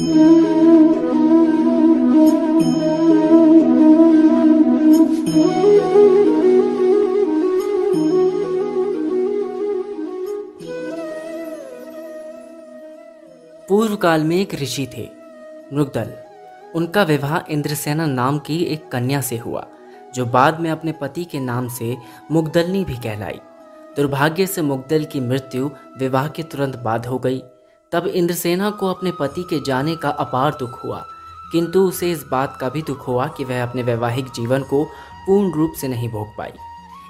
पूर्व काल में एक ऋषि थे, मृगदल। उनका विवाह इंद्रसेना नाम की एक कन्या से हुआ, जो बाद में अपने पति के नाम से मुगदलनी भी कहलाई। दुर्भाग्य से मुगदल की मृत्यु विवाह के तुरंत बाद हो गई। तब इंद्रसेना को अपने पति के जाने का अपार दुख हुआ। किंतु उसे इस बात का भी दुख हुआ कि वह अपने वैवाहिक जीवन को पूर्ण रूप से नहीं भोग पाई।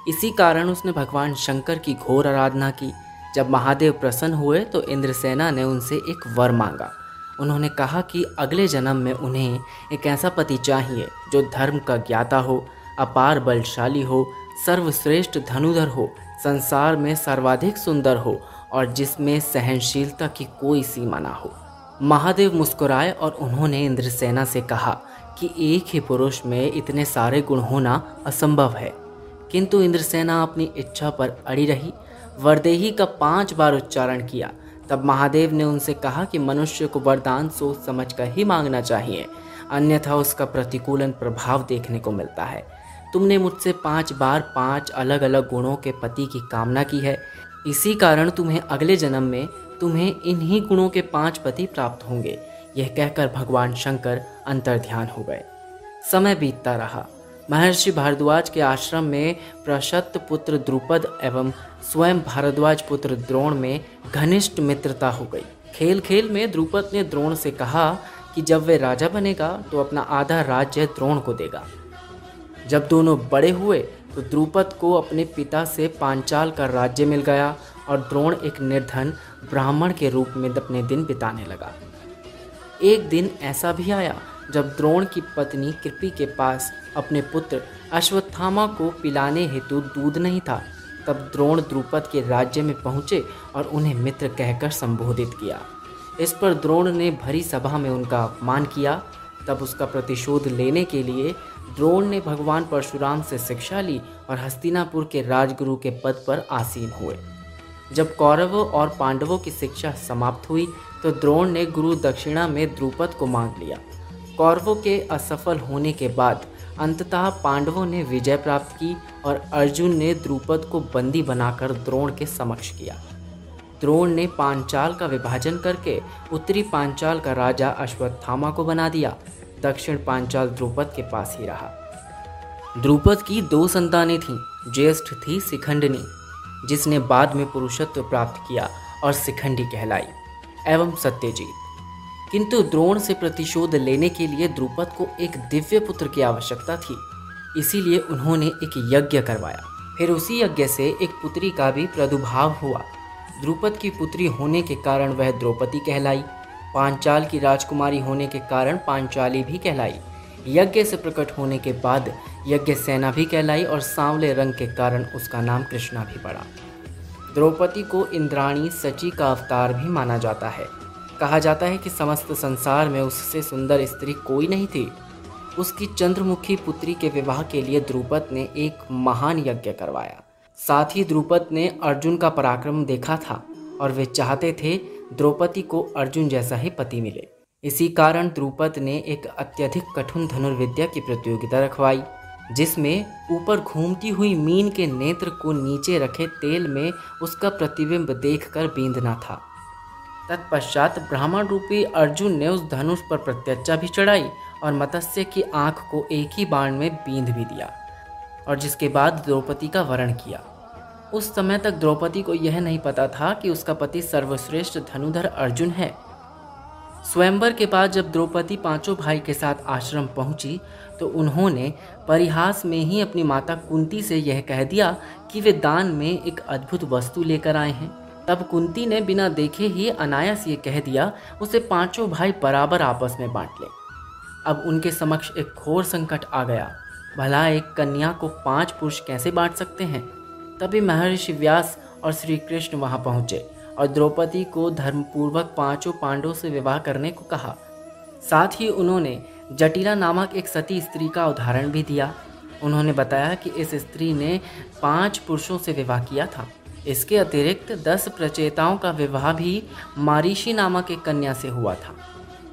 इसी कारण उसने भगवान शंकर की घोर आराधना की। जब महादेव प्रसन्न हुए तो इंद्रसेना ने उनसे एक वर मांगा। उन्होंने कहा कि अगले जन्म में उन्हें एक ऐसा पति चाहिए जो धर्म का ज्ञाता हो, अपार बलशाली हो, सर्वश्रेष्ठ धनुधर हो, संसार में सर्वाधिक सुंदर हो और जिसमें सहनशीलता की कोई सीमा ना हो। महादेव मुस्कुराए और उन्होंने इंद्रसेना से कहा कि एक ही पुरुष में इतने सारे गुण होना असंभव है। किंतु इंद्रसेना अपनी इच्छा पर अड़ी रही। वरदेही का पाँच बार उच्चारण किया। तब महादेव ने उनसे कहा कि मनुष्य को वरदान सोच समझ कर ही मांगना चाहिए। अन्यथा उसका प्रतिकूलन प्रभाव देखने को मिलता है। तुमने मुझसे पाँच बार पाँच अलग अलग गुणों के पति की कामना की है। इसी कारण तुम्हें अगले जन्म में तुम्हें इन्हीं गुणों के पाँच पति प्राप्त होंगे। यह कहकर भगवान शंकर अंतर ध्यान हो गए। समय बीतता रहा। महर्षि भारद्वाज के आश्रम में प्रशस्त पुत्र द्रुपद एवं स्वयं भारद्वाज पुत्र द्रोण में घनिष्ठ मित्रता हो गई। खेल खेल में द्रुपद ने द्रोण से कहा कि जब वे राजा बनेगा तो अपना आधा राज्य द्रोण को देगा। जब दोनों बड़े हुए तो द्रुपद को अपने पिता से पांचाल का राज्य मिल गया और द्रोण एक निर्धन ब्राह्मण के रूप में अपने दिन बिताने लगा। एक दिन ऐसा भी आया जब द्रोण की पत्नी कृपी के पास अपने पुत्र अश्वत्थामा को पिलाने हेतु दूध नहीं था। तब द्रोण द्रुपद के राज्य में पहुँचे और उन्हें मित्र कहकर संबोधित किया। इस पर द्रोण ने भरी सभा में उनका अपमान किया। तब उसका प्रतिशोध लेने के लिए द्रोण ने भगवान परशुराम से शिक्षा ली और हस्तिनापुर के राजगुरु के पद पर आसीन हुए। जब कौरवों और पांडवों की शिक्षा समाप्त हुई तो द्रोण ने गुरु दक्षिणा में द्रुपद को मांग लिया। कौरवों के असफल होने के बाद अंततः पांडवों ने विजय प्राप्त की और अर्जुन ने द्रुपद को बंदी बनाकर द्रोण के समक्ष किया। द्रोण ने पांचाल का विभाजन करके उत्तरी पांचाल का राजा अश्वत्थामा को बना दिया। दक्षिण पांचाल द्रुपद के पास ही रहा। द्रुपद की दो संतानें थीं, ज्येष्ठ थी शिखंडनी जिसने बाद में पुरुषत्व प्राप्त किया और शिखंडी कहलाई, एवं सत्यजीत। किंतु द्रोण से प्रतिशोध लेने के लिए द्रुपद को एक दिव्य पुत्र की आवश्यकता थी, इसीलिए उन्होंने एक यज्ञ करवाया। फिर उसी यज्ञ से एक पुत्री का भी प्रादुर्भाव हुआ। द्रुपद की पुत्री होने के कारण वह द्रौपदी कहलाई पांचाल की राजकुमारी होने के कारण पांचाली भी कहलाई। यज्ञ से प्रकट होने के बाद यज्ञ सेना भी कहलाई और सांवले रंग के कारण उसका नाम कृष्णा भी पड़ा। द्रौपदी को इंद्राणी सची का अवतार भी माना जाता है। कहा जाता है कि समस्त संसार में उससे सुंदर स्त्री कोई नहीं थी। उसकी चंद्रमुखी पुत्री के विवाह के लिए द्रुपद ने एक महान यज्ञ करवाया। साथ ही द्रुपद ने अर्जुन का पराक्रम देखा था और वे चाहते थे द्रौपदी को अर्जुन जैसा ही पति मिले। इसी कारण द्रुपद ने एक अत्यधिक कठिन धनुर्विद्या की प्रतियोगिता रखवाई, जिसमें ऊपर घूमती हुई मीन के नेत्र को नीचे रखे तेल में उसका प्रतिबिंब देखकर बींधना था। तत्पश्चात ब्राह्मण रूपी अर्जुन ने उस धनुष पर प्रत्यक्षा भी चढ़ाई और मत्स्य की आँख को एक ही बाण में बींध भी दिया और जिसके बाद द्रौपदी का वर्ण किया। उस समय तक द्रौपदी को यह नहीं पता था कि उसका पति सर्वश्रेष्ठ धनुधर अर्जुन है। स्वयंवर के बाद जब द्रौपदी पाँचों भाई के साथ आश्रम पहुँची तो उन्होंने परिहास में ही अपनी माता कुंती से यह कह दिया कि वे दान में एक अद्भुत वस्तु लेकर आए हैं। तब कुंती ने बिना देखे ही अनायास ये कह दिया, उसे पाँचों भाई बराबर आपस में बांट ले। अब उनके समक्ष एक घोर संकट आ गया। भला एक कन्या को पाँच पुरुष कैसे बांट सकते हैं? तभी महर्षि व्यास और श्री कृष्ण वहाँ पहुँचे और द्रौपदी को धर्मपूर्वक पाँचों पांडवों से विवाह करने को कहा। साथ ही उन्होंने जटिला नामक एक सती स्त्री का उदाहरण भी दिया। उन्होंने बताया कि इस स्त्री ने पाँच पुरुषों से विवाह किया था। इसके अतिरिक्त दस प्रचेताओं का विवाह भी मारिशी नामक एक कन्या से हुआ था।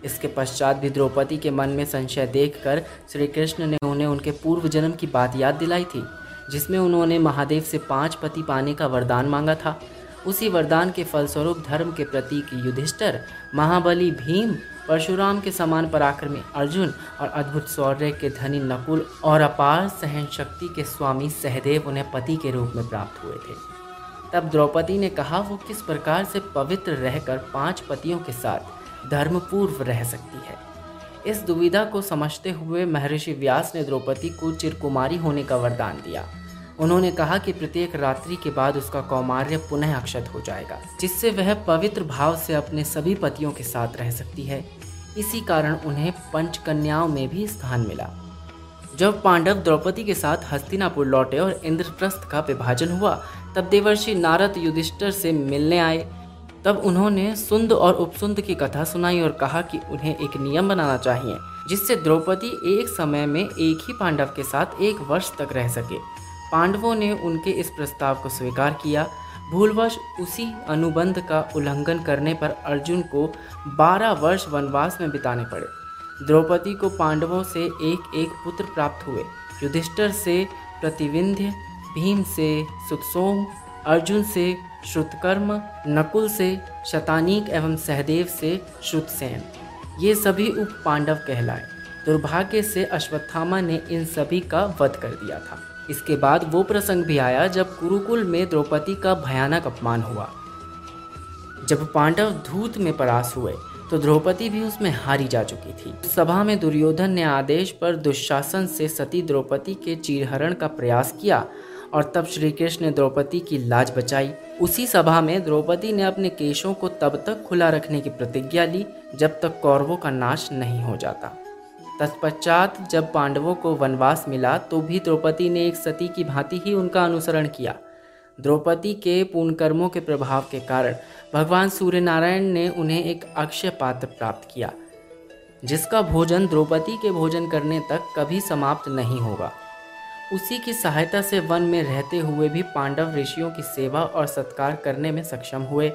इसके पश्चात भी द्रौपदी के मन में संशय देखकर श्री कृष्ण ने उन्हें उनके पूर्व जन्म की बात याद दिलाई थी। जिसमें उन्होंने महादेव से पाँच पति पाने का वरदान मांगा था। उसी वरदान के फलस्वरूप धर्म के प्रतीक युधिष्ठर, महाबली भीम, परशुराम के समान पराक्रमी अर्जुन और अद्भुत शौर्य के धनी नकुल और अपार सहन शक्ति के स्वामी सहदेव उन्हें पति के रूप में प्राप्त हुए थे। तब द्रौपदी ने कहा, वो किस प्रकार से पवित्र रहकर पाँच पतियों के साथ धर्मपूर्व रह सकती है? इस दुविधा को समझते हुए महर्षि व्यास ने द्रौपदी को चिरकुमारी होने का वरदान दिया। उन्होंने कहा कि प्रत्येक रात्रि के बाद उसका कौमार्य पुनः अक्षत हो जाएगा, जिससे वह पवित्र भाव से अपने सभी पतियों के साथ रह सकती है। इसी कारण उन्हें पंचकन्याओं में भी स्थान मिला। जब पांडव द्रौपदी के साथ हस्तिनापुर लौटे और इंद्रप्रस्थ का विभाजन हुआ, तब देवर्षि नारद युधिष्ठर से मिलने आए। तब उन्होंने सुंद और उपसुंद की कथा सुनाई और कहा कि उन्हें एक नियम बनाना चाहिए, जिससे द्रौपदी एक समय में एक ही पांडव के साथ एक वर्ष तक रह सके। पांडवों ने उनके इस प्रस्ताव को स्वीकार किया। भूलवश उसी अनुबंध का उल्लंघन करने पर अर्जुन को 12 वर्ष वनवास में बिताने पड़े। द्रौपदी को पांडवों से एक एक पुत्र प्राप्त हुए। युधिष्ठर से प्रतिविंध्य, भीम से सुतसोम, अर्जुन से श्रुतकर्म, नकुल से, शतानीक एवं सहदेव से श्रुतसेन ये सभी उप पांडव कहलाए। दुर्भाग्य से अश्वत्थामा ने इन सभी का वध कर दिया था। इसके बाद वो प्रसंग भी आया जब कुरुकुल में द्रौपदी का भयानक अपमान हुआ। जब पांडव धूत में परास हुए तो द्रौपदी भी उसमें हारी जा चुकी थी। सभा में दुर्योधन ने आदेश पर दुशासन से सती द्रौपदी के चीरहरण का प्रयास किया और तब श्री कृष्ण ने द्रौपदी की लाज बचाई। उसी सभा में द्रौपदी ने अपने केशों को तब तक खुला रखने की प्रतिज्ञा ली, जब तक कौरवों का नाश नहीं हो जाता। तत्पश्चात जब पांडवों को वनवास मिला तो भी द्रौपदी ने एक सती की भांति ही उनका अनुसरण किया। द्रौपदी के पूर्ण कर्मों के प्रभाव के कारण भगवान सूर्य नारायण ने उन्हें एक अक्षय पात्र प्राप्त किया, जिसका भोजन द्रौपदी के भोजन करने तक कभी समाप्त नहीं होगा। उसी की सहायता से वन में रहते हुए भी पांडव ऋषियों की सेवा और सत्कार करने में सक्षम हुए।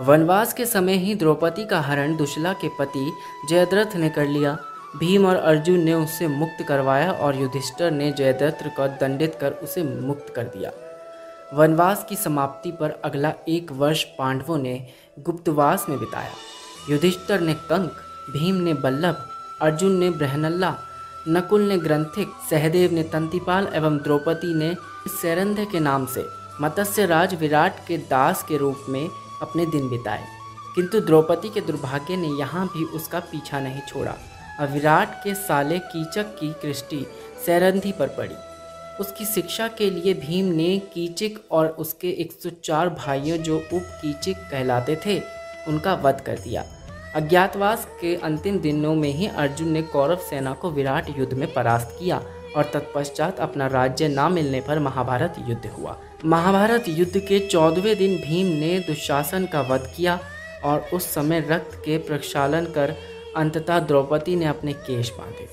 वनवास के समय ही द्रौपदी का हरण दुशला के पति जयद्रथ ने कर लिया। भीम और अर्जुन ने उसे मुक्त करवाया और युधिष्ठर ने जयद्रथ को दंडित कर उसे मुक्त कर दिया। वनवास की समाप्ति पर अगला एक वर्ष पांडवों ने गुप्तवास में बिताया। युधिष्ठर ने कंक, भीम ने बल्लभ, अर्जुन ने ब्रहनल्ला नकुल ने ग्रंथिक, सहदेव ने तंतिपाल एवं द्रौपदी ने सैरंध्य के नाम से मत्स्य राज विराट के दास के रूप में अपने दिन बिताए। किंतु द्रौपदी के दुर्भाग्य ने यहाँ भी उसका पीछा नहीं छोड़ा। और विराट के साले कीचक की कृष्टि सैरंधी पर पड़ी। उसकी शिक्षा के लिए भीम ने कीचिक और उसके 104 भाइयों जो उप कीचिक कहलाते थे, उनका वध कर दिया। अज्ञातवास के अंतिम दिनों में ही अर्जुन ने कौरव सेना को विराट युद्ध में परास्त किया और तत्पश्चात अपना राज्य न मिलने पर महाभारत युद्ध हुआ। महाभारत युद्ध के चौदहवें दिन भीम ने दुशासन का वध किया और उस समय रक्त के प्रक्षालन कर अंततः द्रौपदी ने अपने केश बांधे।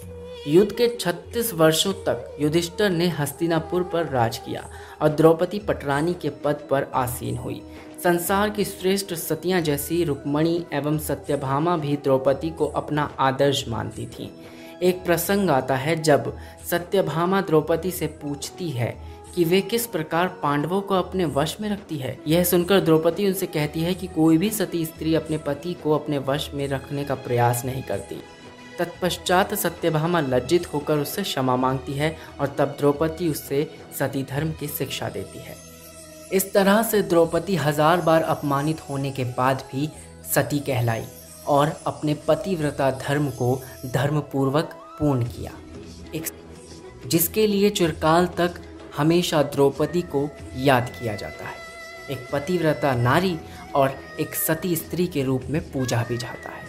युद्ध के 36 वर्षों तक युधिष्ठर ने हस्तिनापुर पर राज किया और द्रौपदी पटरानी के पद पर आसीन हुई। संसार की श्रेष्ठ सतियाँ जैसी रुक्मणी एवं सत्यभामा भी द्रौपदी को अपना आदर्श मानती थीं। एक प्रसंग आता है जब सत्यभामा द्रौपदी से पूछती है कि वे किस प्रकार पांडवों को अपने वश में रखती है। यह सुनकर द्रौपदी उनसे कहती है कि कोई भी सती स्त्री अपने पति को अपने वश में रखने का प्रयास नहीं करती। तत्पश्चात सत्यभामा लज्जित होकर उससे क्षमा मांगती है और तब द्रौपदी उससे सती धर्म की शिक्षा देती है। इस तरह से द्रौपदी हज़ार बार अपमानित होने के बाद भी सती कहलाई और अपने पतिव्रता धर्म को धर्मपूर्वक पूर्ण किया। एक जिसके लिए चिरकाल तक हमेशा द्रौपदी को याद किया जाता है। एक पतिव्रता नारी और एक सती स्त्री के रूप में पूजा भी जाता है।